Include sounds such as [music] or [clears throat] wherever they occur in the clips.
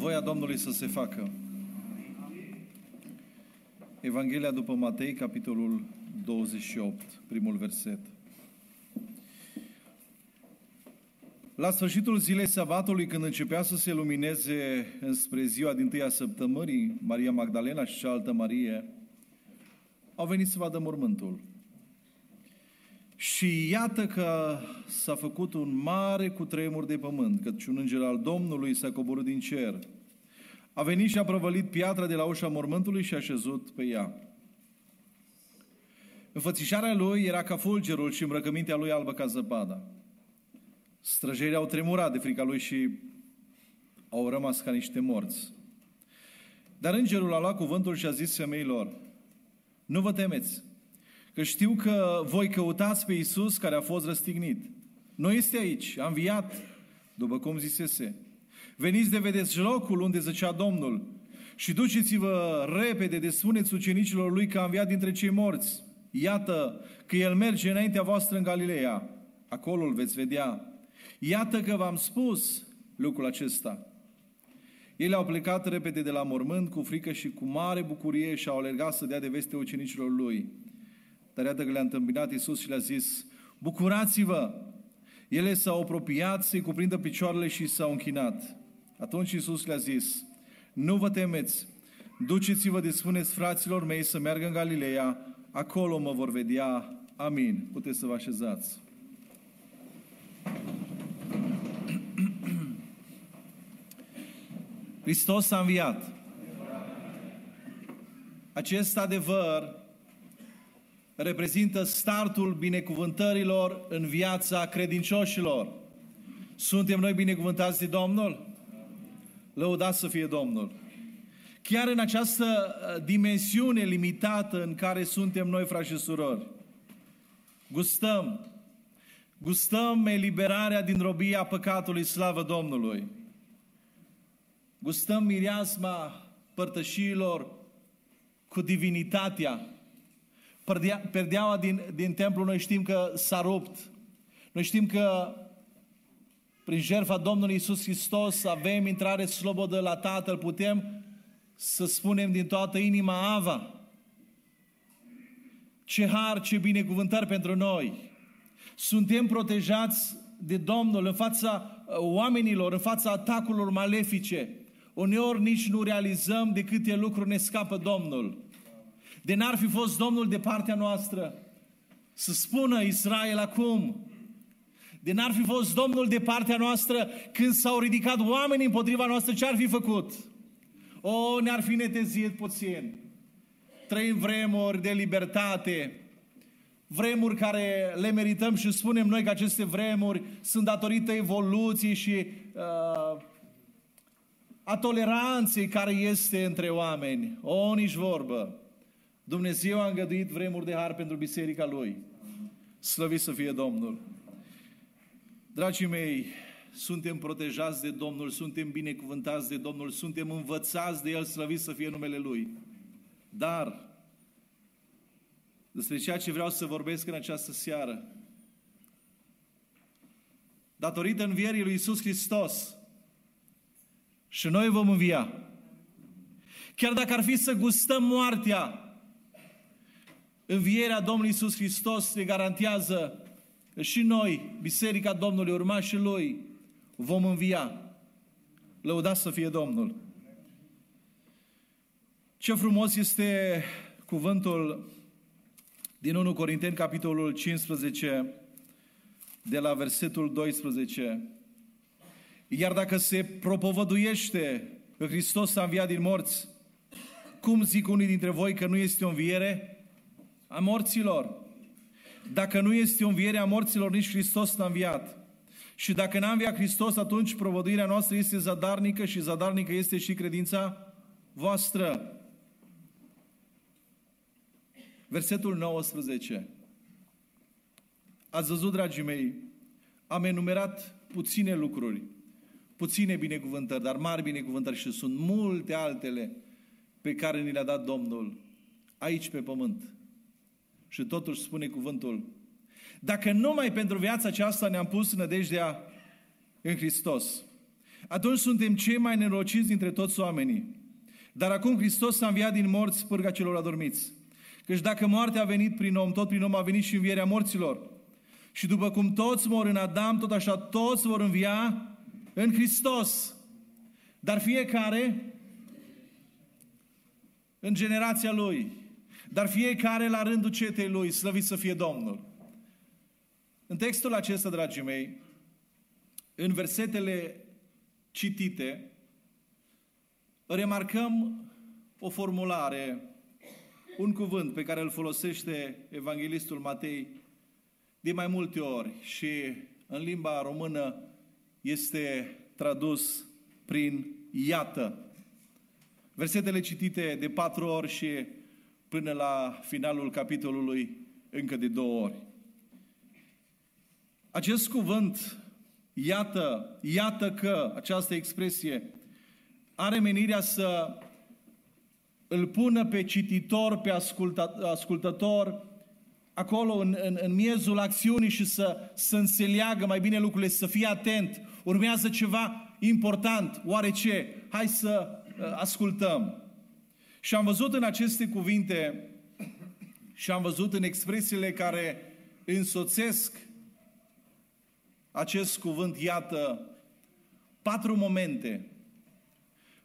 Voia Domnului să se facă. Evanghelia după Matei, capitolul 28, primul verset. La sfârșitul zilei sabatului, când începea să se lumineze înspre ziua din tâia săptămânii, Maria Magdalena și cealaltă Marie au venit să vadă mormântul. Și iată că s-a făcut un mare cutremur de pământ, căci un înger al Domnului s-a coborât din cer. A venit și a prăvălit piatra de la ușa mormântului și a șezut pe ea. Înfățișarea lui era ca fulgerul și îmbrăcămintea lui albă ca zăpada. Străjerii au tremurat de frica lui și au rămas ca niște morți. Dar îngerul a luat cuvântul și a zis femeilor, nu vă temeți, că știu că voi căutați pe Iisus care a fost răstignit. Nu este aici, a înviat, după cum zisese. Veniți de vedeți locul unde zăcea Domnul și duceți-vă repede de spuneți ucenicilor lui că a înviat dintre cei morți. Iată că El merge înaintea voastră în Galileea. Acolo îl veți vedea. Iată că v-am spus lucrul acesta. Ele au plecat repede de la mormânt cu frică și cu mare bucurie și au alergat să dea de veste ucenicilor lui. Dar iată că le-a întâmpinat Iisus și le-a zis, bucurați-vă! Ele s-au apropiat să-i cuprindă picioarele și s-au închinat. Atunci Iisus le-a zis, nu vă temeți, duceți-vă de spuneți fraților mei să meargă în Galileea, acolo mă vor vedea. Amin. Puteți să vă așezați. [clears throat] Hristos a înviat. Acest adevăr reprezintă startul binecuvântărilor în viața credincioșilor. Suntem noi binecuvântați de Domnul? Lăudați să fie Domnul! Chiar în această uh, dimensiune limitată în care suntem noi, frați și surori, gustăm, gustăm eliberarea din robia păcatului, slavă Domnului. Gustăm mireasma părtășiilor cu divinitatea, perdeaua din, din templu, noi știm că s-a rupt. Noi știm că prin jertfa Domnului Isus Hristos avem intrare slobodă la Tatăl, putem să spunem din toată inima Ava. Ce har, ce binecuvântări pentru noi! Suntem protejați de Domnul în fața uh, oamenilor, în fața atacurilor malefice. Uneori nici nu realizăm de câte lucruri ne scapă Domnul. De n-ar fi fost Domnul de partea noastră, să spună Israel acum, de n-ar fi fost Domnul de partea noastră când s-au ridicat oamenii împotriva noastră, ce ar fi făcut? O, ne-ar fi netezit puțin. Trăim vremuri de libertate, vremuri care le merităm și spunem noi că aceste vremuri sunt datorită evoluției și uh, a toleranței care este între oameni. O, nici vorbă. Dumnezeu a îngăduit vremuri de har pentru biserica Lui. Slăvit să fie Domnul! Dragii mei, suntem protejați de Domnul, suntem binecuvântați de Domnul, suntem învățați de El, slăvit să fie numele Lui. Dar, despre ceea ce vreau să vorbesc în această seară, datorită învierii lui Isus Hristos, și noi vom învia. Chiar dacă ar fi să gustăm moartea, învierea Domnului Isus Hristos ne garantează că și noi, Biserica Domnului, urmașii Lui, vom învia. Lăudați să fie Domnul! Ce frumos este cuvântul din 1 Corinteni, capitolul 15, de la versetul 12. Iar dacă se propovăduiește că Hristos a înviat din morți, cum zic unii dintre voi că nu este o înviere a morților? Dacă nu este o înviere a morților, nici Hristos n-a înviat. Și dacă n-a înviat Hristos, atunci provăduirea noastră este zadarnică și zadarnică este și credința voastră. Versetul 19. Ați văzut, dragii mei, am enumerat puține lucruri, puține binecuvântări, dar mari binecuvântări și sunt multe altele pe care ni le-a dat Domnul aici pe pământ. Și totuși spune cuvântul, dacă numai pentru viața aceasta ne-am pus nădejdea în Hristos, atunci suntem cei mai nerociți dintre toți oamenii. Dar acum Hristos s-a înviat din morți pârga celor adormiți. Căci dacă moartea a venit prin om, tot prin om a venit și învierea morților. Și după cum toți mor în Adam, tot așa toți vor învia în Hristos. Dar fiecare în generația lui. Dar fiecare la rândul cetei lui, slăvit să fie Domnul. În textul acesta, dragii mei, în versetele citite, remarcăm o formulare, un cuvânt pe care îl folosește Evanghelistul Matei de mai multe ori și în limba română este tradus prin iată. Versetele citite de patru ori și până la finalul capitolului încă de două ori. Acest cuvânt, iată, iată că, această expresie, are menirea să îl pună pe cititor, pe ascultă, ascultător, acolo în, în, în miezul acțiunii și să, să înțeleagă mai bine lucrurile, să fie atent. Urmează ceva important. Oare ce? Hai să uh, ascultăm. Și am văzut în aceste cuvinte și am văzut în expresiile care însoțesc acest cuvânt, iată, patru momente.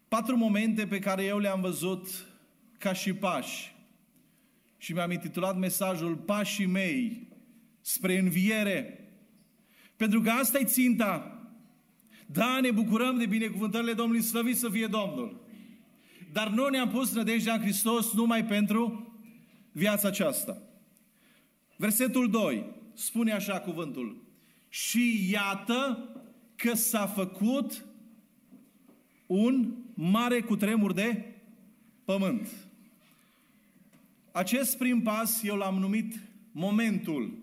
Patru momente pe care eu le-am văzut ca și pași. Și mi-am intitulat mesajul Pașii mei spre înviere. Pentru că asta e ținta. Da, ne bucurăm de binecuvântările Domnului, slăvit să fie Domnul. Dar noi ne-am pus nădejdea în Hristos numai pentru viața aceasta. Versetul 2 spune așa cuvântul. Și iată că s-a făcut un mare cutremur de pământ. Acest prim pas eu l-am numit momentul.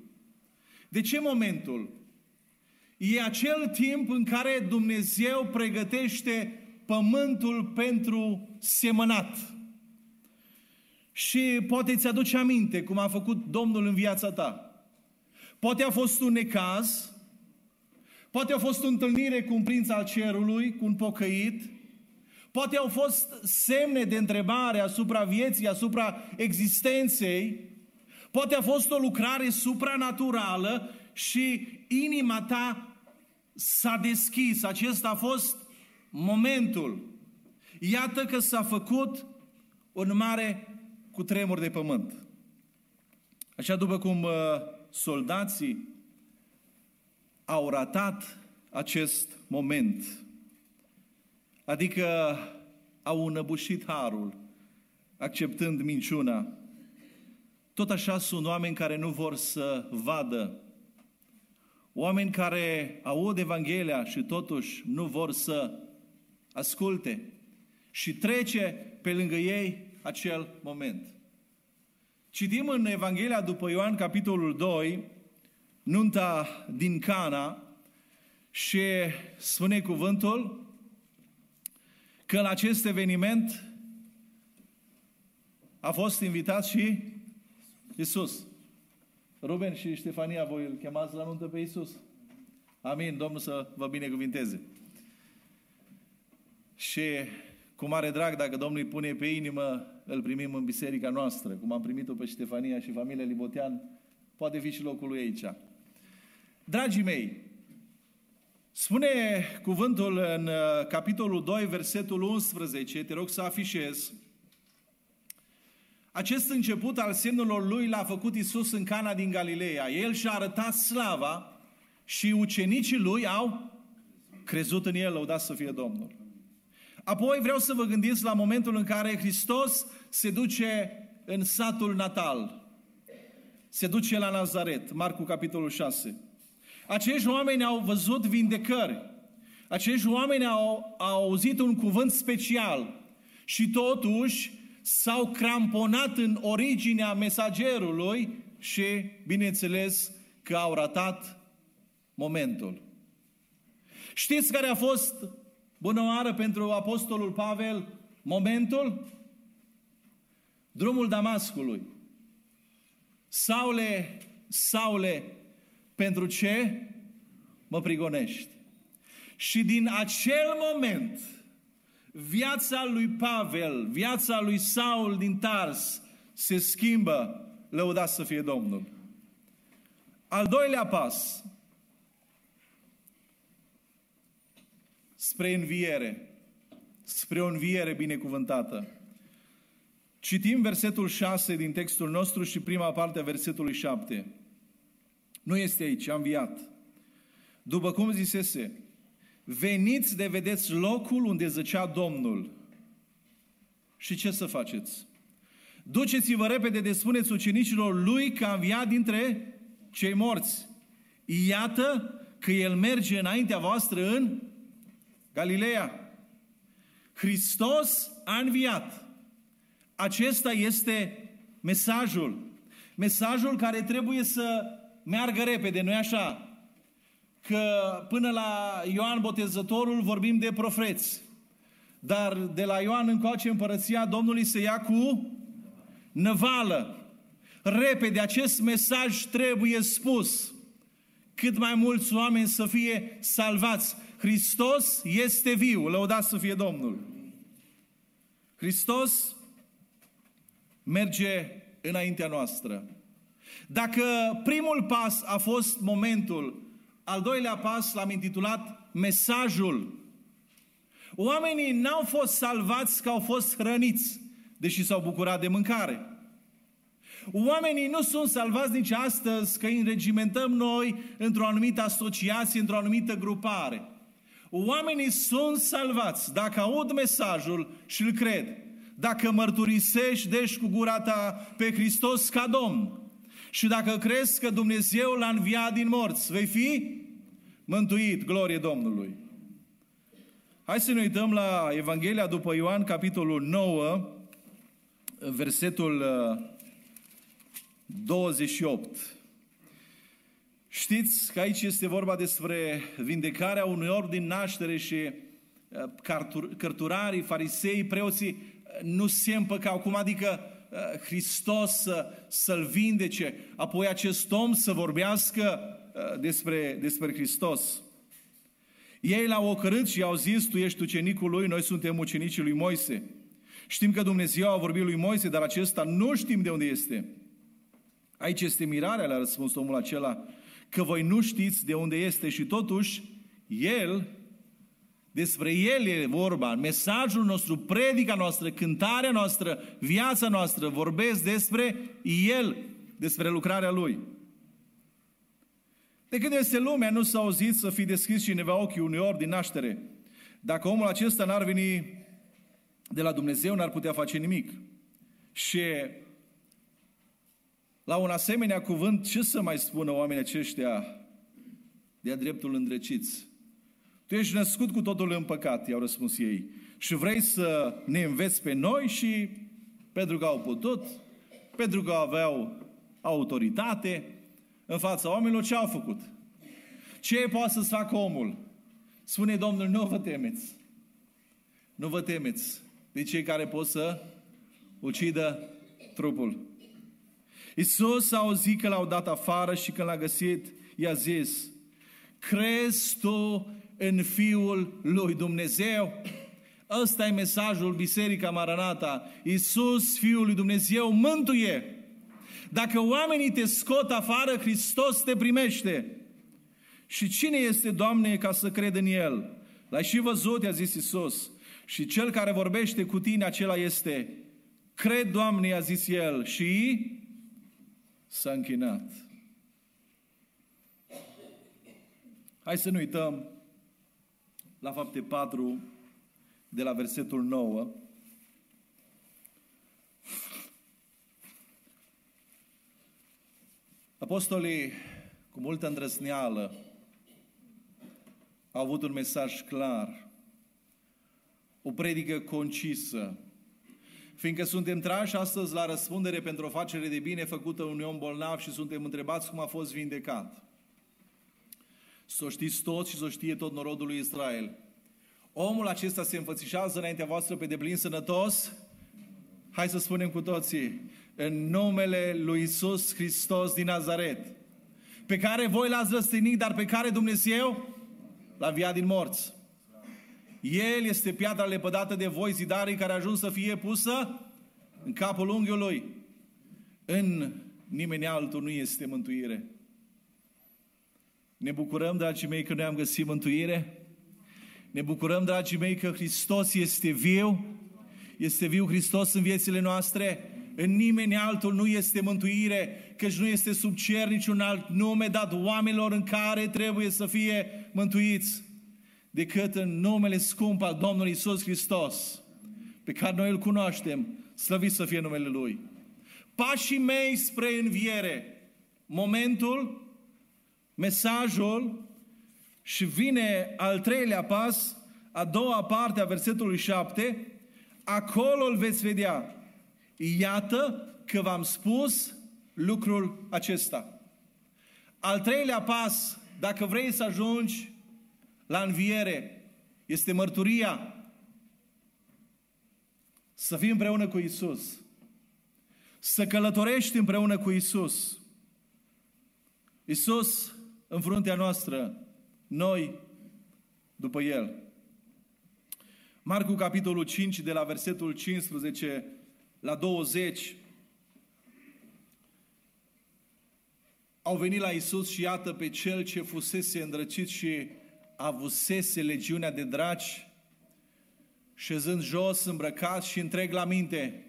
De ce momentul? E acel timp în care Dumnezeu pregătește pământul pentru semănat. Și poate ți aduce aminte cum a făcut Domnul în viața ta. Poate a fost un necaz, poate a fost o întâlnire cu un prinț al cerului, cu un pocăit, poate au fost semne de întrebare asupra vieții, asupra existenței, poate a fost o lucrare supranaturală și inima ta s-a deschis. Acesta a fost momentul. Iată că s-a făcut un mare cutremur de pământ. Așa după cum uh, soldații au ratat acest moment, adică au înăbușit harul, acceptând minciuna, tot așa sunt oameni care nu vor să vadă, oameni care aud Evanghelia și totuși nu vor să asculte și trece pe lângă ei acel moment. Citim în Evanghelia după Ioan, capitolul 2, nunta din Cana și spune cuvântul că la acest eveniment a fost invitat și Isus. Ruben și Ștefania, voi îl chemați la nuntă pe Isus. Amin. Domnul să vă binecuvinteze. Și cu mare drag, dacă Domnul îi pune pe inimă, îl primim în biserica noastră, cum am primit-o pe Ștefania și familia Libotean, poate fi și locul lui aici. Dragii mei, spune cuvântul în uh, capitolul 2, versetul 11, te rog să afișez, acest început al semnelor lui l-a făcut Isus în Cana din Galileea. El și-a arătat slava și ucenicii lui au crezut în el, lăudat să fie Domnul. Apoi vreau să vă gândiți la momentul în care Hristos se duce în satul natal. Se duce la Nazaret, Marcu capitolul 6. Acești oameni au văzut vindecări. Acești oameni au, au auzit un cuvânt special și totuși s-au cramponat în originea mesagerului și, bineînțeles, că au ratat momentul. Știți care a fost Bună oară pentru Apostolul Pavel, momentul, drumul Damascului. Saule, Saule, pentru ce mă prigonești? Și din acel moment, viața lui Pavel, viața lui Saul din Tars se schimbă, lăudat să fie Domnul. Al doilea pas, spre înviere, spre o înviere binecuvântată. Citim versetul 6 din textul nostru și prima parte a versetului 7. Nu este aici, am înviat. După cum zisese, veniți de vedeți locul unde zăcea Domnul. Și ce să faceți? Duceți-vă repede de spuneți ucenicilor lui că a înviat dintre cei morți. Iată că el merge înaintea voastră în Galileea. Hristos a înviat. Acesta este mesajul. Mesajul care trebuie să meargă repede, nu-i așa? Că până la Ioan Botezătorul vorbim de profeți. Dar de la Ioan încoace împărăția Domnului se ia cu năvală. Repede, acest mesaj trebuie spus. Cât mai mulți oameni să fie salvați. Hristos este viu, lăudați să fie Domnul. Hristos merge înaintea noastră. Dacă primul pas a fost momentul, al doilea pas l-am intitulat mesajul. Oamenii n-au fost salvați că au fost hrăniți, deși s-au bucurat de mâncare. Oamenii nu sunt salvați nici astăzi că îi înregimentăm noi într-o anumită asociație, într-o anumită grupare. Oamenii sunt salvați dacă aud mesajul și îl cred. Dacă mărturisești, deci cu gura ta pe Hristos ca Domn. Și dacă crezi că Dumnezeu l-a înviat din morți, vei fi mântuit. Glorie Domnului! Hai să ne uităm la Evanghelia după Ioan, capitolul 9, versetul 28. Știți că aici este vorba despre vindecarea unui orb din naștere și uh, cărturarii, farisei, preoții uh, nu se împăcau. Cum adică uh, Hristos să, să-l vindece, apoi acest om să vorbească despre, despre Hristos. Ei l-au ocărât și au zis, tu ești ucenicul lui, noi suntem ucenicii lui Moise. Știm că Dumnezeu a vorbit lui Moise, dar acesta nu știm de unde este. Aici este mirarea, le-a răspuns omul acela că voi nu știți de unde este și totuși El, despre El e vorba, mesajul nostru, predica noastră, cântarea noastră, viața noastră, vorbesc despre El, despre lucrarea Lui. De când este lumea, nu s-a auzit să fi deschis cineva ochii uneori din naștere. Dacă omul acesta n-ar veni de la Dumnezeu, n-ar putea face nimic. Și la un asemenea cuvânt, ce să mai spună oamenii aceștia de-a dreptul îndrăciți? Tu ești născut cu totul în păcat, i-au răspuns ei. Și vrei să ne înveți pe noi și pentru că au putut, pentru că aveau autoritate în fața oamenilor, ce au făcut? Ce poate să facă omul? Spune Domnul, nu vă temeți. Nu vă temeți de cei care pot să ucidă trupul. Iisus a auzit că l-au dat afară și când l-a găsit, i-a zis, crezi tu în Fiul lui Dumnezeu? Ăsta e mesajul Biserica Maranata. Iisus, Fiul lui Dumnezeu, mântuie. Dacă oamenii te scot afară, Hristos te primește. Și cine este, Doamne, ca să cred în El? L-ai și văzut, i-a zis Iisus. Și cel care vorbește cu tine, acela este. Cred, Doamne, i-a zis El. Și s-a închinat. Hai să nu uităm la fapte 4, de la versetul 9. Apostolii, cu multă îndrăzneală, au avut un mesaj clar, o predică concisă, Fiindcă suntem trași astăzi la răspundere pentru o facere de bine făcută unui om bolnav și suntem întrebați cum a fost vindecat. Să o știți toți și să o știe tot norodul lui Israel. Omul acesta se înfățișează înaintea voastră pe deplin sănătos? Hai să spunem cu toții, în numele lui Isus Hristos din Nazaret, pe care voi l-ați răstignit, dar pe care Dumnezeu l-a înviat din morți. El este piatra lepădată de voi, zidarii care a ajuns să fie pusă în capul unghiului. În nimeni altul nu este mântuire. Ne bucurăm, dragii mei, că noi am găsit mântuire. Ne bucurăm, dragii mei, că Hristos este viu. Este viu Hristos în viețile noastre. În nimeni altul nu este mântuire, căci nu este sub cer niciun alt nume dat oamenilor în care trebuie să fie mântuiți decât în numele scump al Domnului Isus Hristos, pe care noi îl cunoaștem, slăvit să fie numele Lui. Pașii mei spre înviere, momentul, mesajul și vine al treilea pas, a doua parte a versetului 7, acolo îl veți vedea. Iată că v-am spus lucrul acesta. Al treilea pas, dacă vrei să ajungi la înviere, este mărturia. Să fii împreună cu Isus. Să călătorești împreună cu Isus. Isus în fruntea noastră, noi după El. Marcu, capitolul 5, de la versetul 15 la 20, au venit la Isus și iată pe cel ce fusese îndrăcit și avusese legiunea de draci, șezând jos, îmbrăcat și întreg la minte.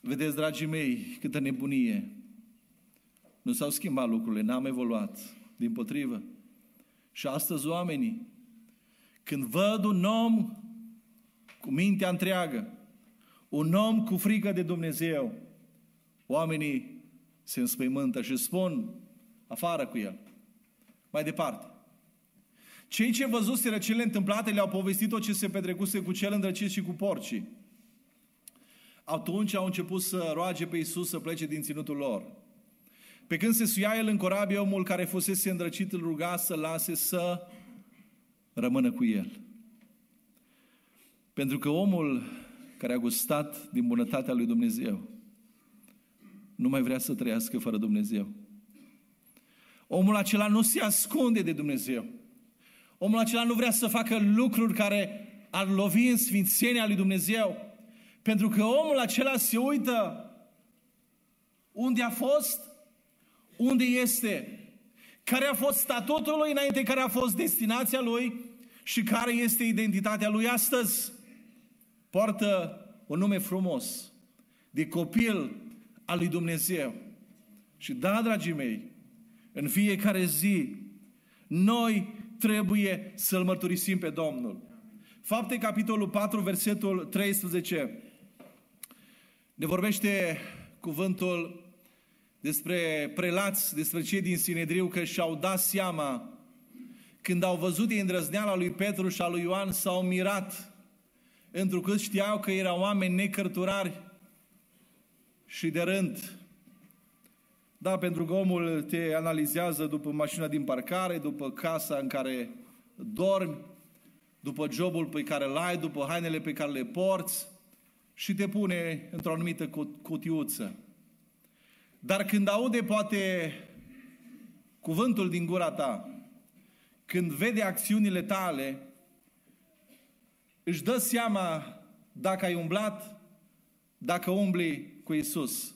Vedeți, dragii mei, câtă nebunie. Nu s-au schimbat lucrurile, n-am evoluat. Din potrivă. Și astăzi oamenii, când văd un om cu mintea întreagă, un om cu frică de Dumnezeu, oamenii se înspăimântă și spun, afară cu el. Mai departe. Cei ce văzuseră cele întâmplate le-au povestit tot ce se petrecuse cu cel îndrăcit și cu porcii. Atunci au început să roage pe Iisus să plece din ținutul lor. Pe când se suia el în corabie, omul care fusese îndrăcit îl ruga să lase să rămână cu el. Pentru că omul care a gustat din bunătatea lui Dumnezeu nu mai vrea să trăiască fără Dumnezeu. Omul acela nu se ascunde de Dumnezeu. Omul acela nu vrea să facă lucruri care ar lovi în sfințenia lui Dumnezeu. Pentru că omul acela se uită unde a fost, unde este, care a fost statutul lui înainte, care a fost destinația lui și care este identitatea lui astăzi. Poartă un nume frumos de copil al lui Dumnezeu. Și da, dragii mei, în fiecare zi, noi trebuie să-L mărturisim pe Domnul. Fapte, capitolul 4, versetul 13, ne vorbește cuvântul despre prelați, despre cei din Sinedriu, că și-au dat seama când au văzut de îndrăzneala lui Petru și a lui Ioan, s-au mirat, întrucât știau că erau oameni necărturari și de rând. Da, pentru că omul te analizează după mașina din parcare, după casa în care dormi, după jobul pe care îl ai, după hainele pe care le porți și te pune într-o anumită cutiuță. Dar când aude poate cuvântul din gura ta, când vede acțiunile tale, își dă seama dacă ai umblat, dacă umbli cu Isus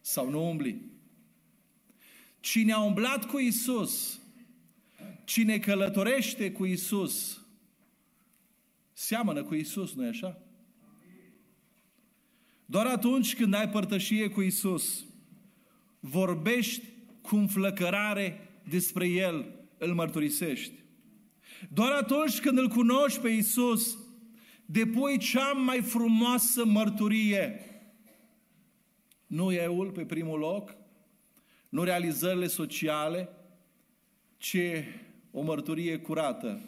sau nu umbli. Cine a umblat cu Isus, cine călătorește cu Isus, seamănă cu Isus, nu-i așa? Doar atunci când ai părtășie cu Isus, vorbești cu înflăcărare despre El, îl mărturisești. Doar atunci când îl cunoști pe Isus, depui cea mai frumoasă mărturie. Nu euul pe primul loc, nu realizările sociale, ci o mărturie curată.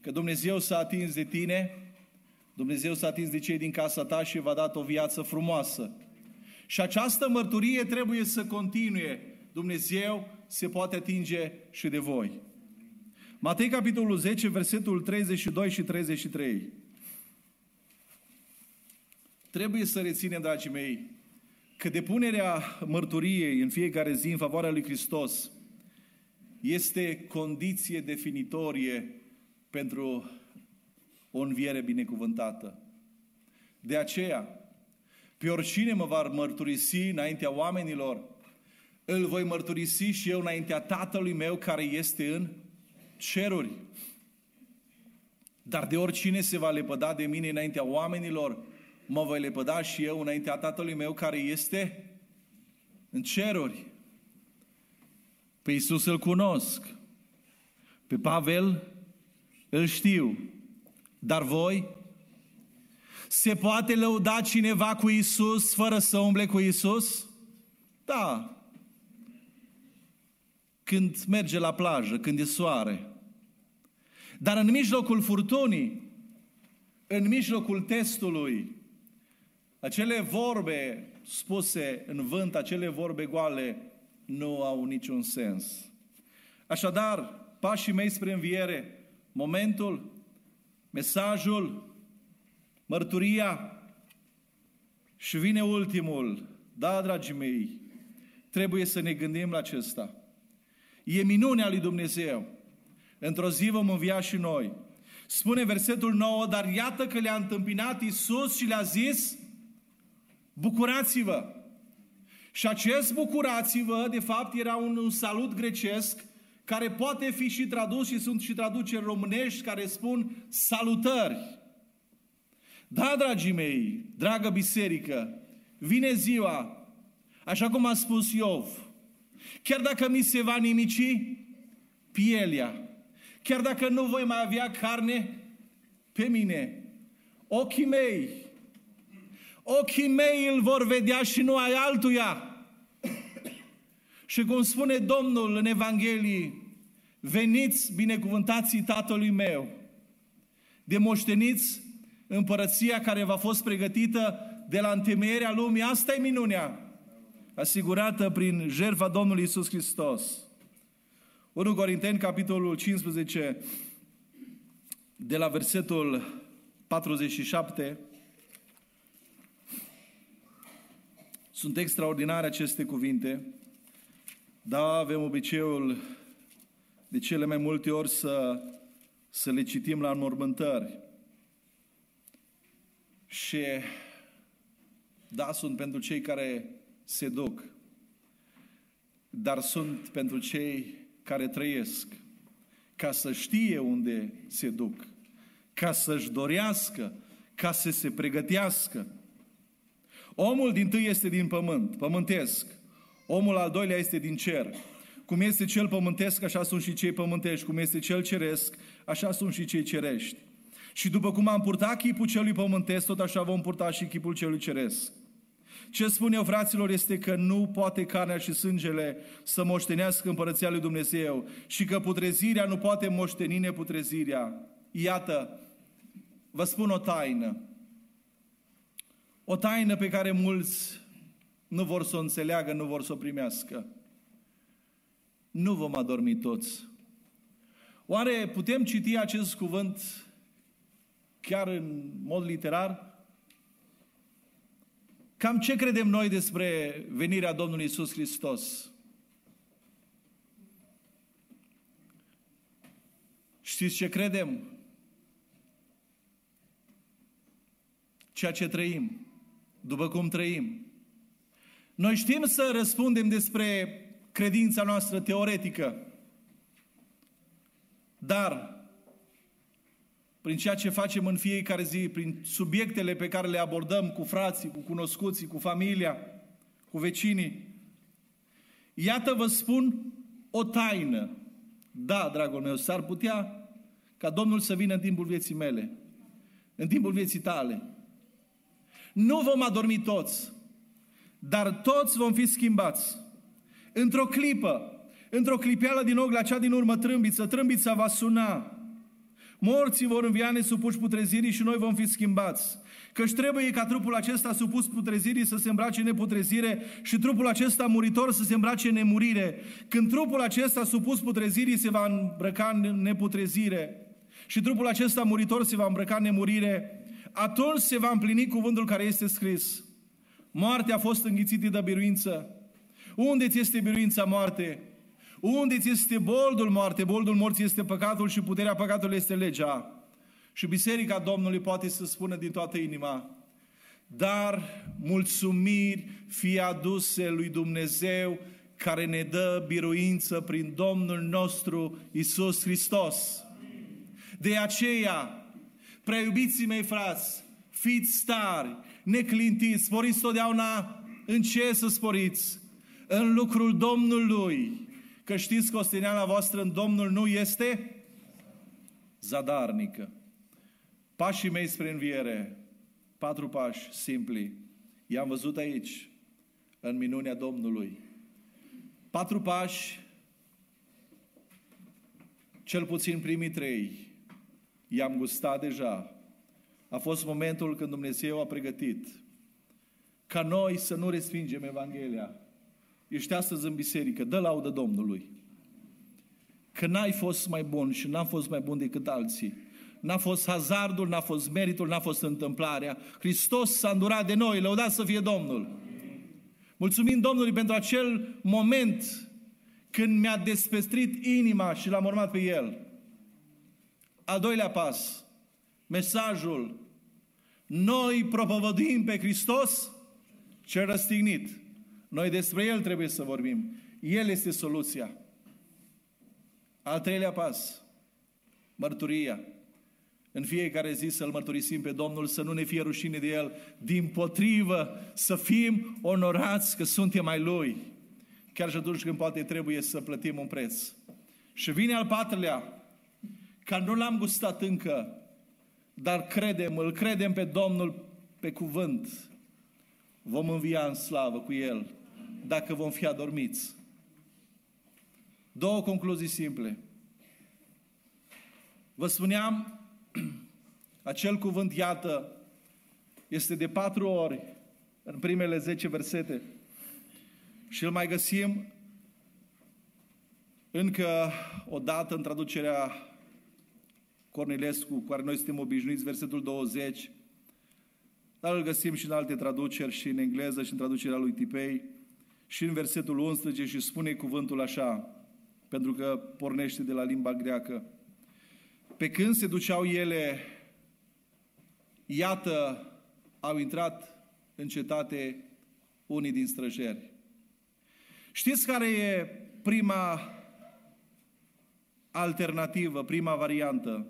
Că Dumnezeu s-a atins de tine, Dumnezeu s-a atins de cei din casa ta și v-a dat o viață frumoasă. Și această mărturie trebuie să continue. Dumnezeu se poate atinge și de voi. Matei, capitolul 10, versetul 32 și 33. Trebuie să reținem, dragii mei, că depunerea mărturiei în fiecare zi în favoarea lui Hristos este condiție definitorie pentru o înviere binecuvântată. De aceea, pe oricine mă va mărturisi înaintea oamenilor, îl voi mărturisi și eu înaintea Tatălui meu care este în ceruri. Dar de oricine se va lepăda de mine înaintea oamenilor, mă voi lepăda și eu înaintea Tatălui meu care este în ceruri. Pe Iisus îl cunosc. Pe Pavel îl știu. Dar voi? Se poate lăuda cineva cu Isus fără să umble cu Isus? Da. Când merge la plajă, când e soare. Dar în mijlocul furtunii, în mijlocul testului, acele vorbe spuse în vânt, acele vorbe goale, nu au niciun sens. Așadar, pașii mei spre înviere, momentul, mesajul, mărturia și vine ultimul. Da, dragii mei, trebuie să ne gândim la acesta. E minunea lui Dumnezeu. Într-o zi vom învia și noi. Spune versetul 9, dar iată că le-a întâmpinat Isus și le-a zis, bucurați-vă! Și acest bucurați-vă, de fapt, era un, un salut grecesc care poate fi și tradus și sunt și traduceri românești care spun salutări. Da, dragii mei, dragă biserică, vine ziua, așa cum a spus Iov, chiar dacă mi se va nimici pielea, chiar dacă nu voi mai avea carne pe mine, ochii mei, ochii mei îl vor vedea și nu ai altuia. Și cum spune Domnul în Evanghelie, veniți binecuvântații Tatălui meu, de moșteniți împărăția care v-a fost pregătită de la întemeierea lumii. Asta e minunea, asigurată prin jertfa Domnului Isus Hristos. 1 Corinteni, capitolul 15, de la versetul 47, Sunt extraordinare aceste cuvinte, dar avem obiceiul de cele mai multe ori să, să le citim la înmormântări. Și da, sunt pentru cei care se duc, dar sunt pentru cei care trăiesc, ca să știe unde se duc, ca să-și dorească, ca să se pregătească. Omul din tâi este din pământ, pământesc. Omul al doilea este din cer. Cum este cel pământesc, așa sunt și cei pământești. Cum este cel ceresc, așa sunt și cei cerești. Și după cum am purtat chipul celui pământesc, tot așa vom purta și chipul celui ceresc. Ce spun eu, fraților, este că nu poate carnea și sângele să moștenească împărăția lui Dumnezeu și că putrezirea nu poate moșteni neputrezirea. Iată, vă spun o taină. O taină pe care mulți nu vor să o înțeleagă, nu vor să o primească. Nu vom adormi toți. Oare putem citi acest cuvânt chiar în mod literar? Cam ce credem noi despre venirea Domnului Isus Hristos? Știți ce credem? Ceea ce trăim, după cum trăim. Noi știm să răspundem despre credința noastră teoretică, dar prin ceea ce facem în fiecare zi, prin subiectele pe care le abordăm cu frații, cu cunoscuții, cu familia, cu vecinii. Iată vă spun o taină. Da, dragul meu, s-ar putea ca Domnul să vină în timpul vieții mele, în timpul vieții tale. Nu vom adormi toți, dar toți vom fi schimbați. Într-o clipă, într-o clipeală din ochi la cea din urmă trâmbiță, trâmbița va suna, Morții vor învia nesupuși putrezirii și noi vom fi schimbați. Căci trebuie ca trupul acesta supus putrezirii să se îmbrace în neputrezire și trupul acesta muritor să se îmbrace în nemurire. Când trupul acesta supus putrezirii se va îmbrăca în neputrezire și trupul acesta muritor se va îmbrăca în nemurire, atunci se va împlini cuvântul care este scris. Moartea a fost înghițită de biruință. Unde ți este biruința moarte? Unde ți este boldul moarte? Boldul morții este păcatul și puterea păcatului este legea. Și Biserica Domnului poate să spună din toată inima, dar mulțumiri fie aduse lui Dumnezeu care ne dă biruință prin Domnul nostru Isus Hristos. De aceea, prea iubiții mei frați, fiți stari, neclintiți, sporiți totdeauna în ce să sporiți? În lucrul Domnului. Că știți că osteneala voastră în Domnul nu este zadarnică. Pașii mei spre înviere, patru pași simpli, i-am văzut aici, în minunea Domnului. Patru pași, cel puțin primii trei, i-am gustat deja. A fost momentul când Dumnezeu a pregătit ca noi să nu respingem Evanghelia. Ești astăzi în biserică, dă laudă Domnului. Că n-ai fost mai bun și n-am fost mai bun decât alții. N-a fost hazardul, n-a fost meritul, n-a fost întâmplarea. Hristos s-a îndurat de noi, lăudat să fie Domnul. Mulțumim Domnului pentru acel moment când mi-a despestrit inima și l-am urmat pe El. Al doilea pas, mesajul. Noi propovăduim pe Hristos cel răstignit. Noi despre El trebuie să vorbim. El este soluția. Al treilea pas, mărturia. În fiecare zi să-L mărturisim pe Domnul, să nu ne fie rușine de El, din potrivă să fim onorați că suntem mai Lui. Chiar și atunci când poate trebuie să plătim un preț. Și vine al patrulea, că nu l-am gustat încă, dar credem, îl credem pe Domnul pe cuvânt. Vom învia în slavă cu El, dacă vom fi adormiți. Două concluzii simple. Vă spuneam, [clears throat] acel cuvânt, iată, este de patru ori în primele zece versete și îl mai găsim încă o dată în traducerea Cornilescu, cu care noi suntem obișnuiți, versetul 20, dar îl găsim și în alte traduceri, și în engleză, și în traducerea lui Tipei, și în versetul 11 și spune cuvântul așa, pentru că pornește de la limba greacă. Pe când se duceau ele, iată, au intrat în cetate unii din străjeri. Știți care e prima alternativă, prima variantă?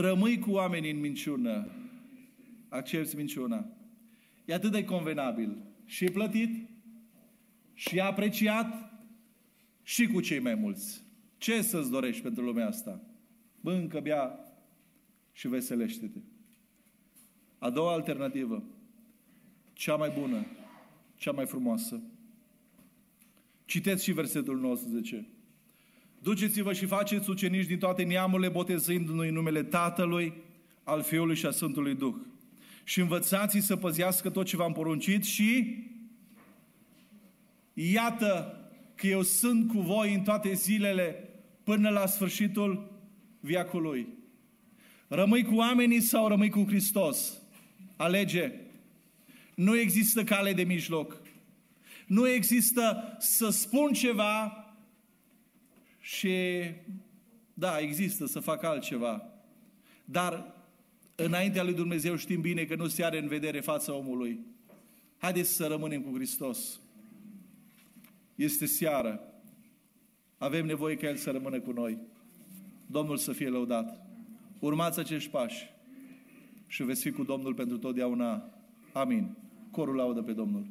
Rămâi cu oamenii în minciună, accepti minciuna. E atât de convenabil. Și plătit, și apreciat, și cu cei mai mulți. Ce să-ți dorești pentru lumea asta? Mâncă, bea și veselește-te. A doua alternativă, cea mai bună, cea mai frumoasă. Citeți și versetul 19. Duceți-vă și faceți ucenici din toate neamurile, botezându-i în numele Tatălui, al Fiului și a Sfântului Duh. Și învățați să păzească tot ce v-am poruncit și iată că eu sunt cu voi în toate zilele până la sfârșitul viacului. Rămâi cu oamenii sau rămâi cu Hristos? Alege. Nu există cale de mijloc. Nu există să spun ceva și da, există să fac altceva. Dar înaintea lui Dumnezeu știm bine că nu se are în vedere fața omului. Haideți să rămânem cu Hristos. Este seară. Avem nevoie ca El să rămână cu noi. Domnul să fie lăudat. Urmați acești pași și veți fi cu Domnul pentru totdeauna. Amin. Corul laudă pe Domnul.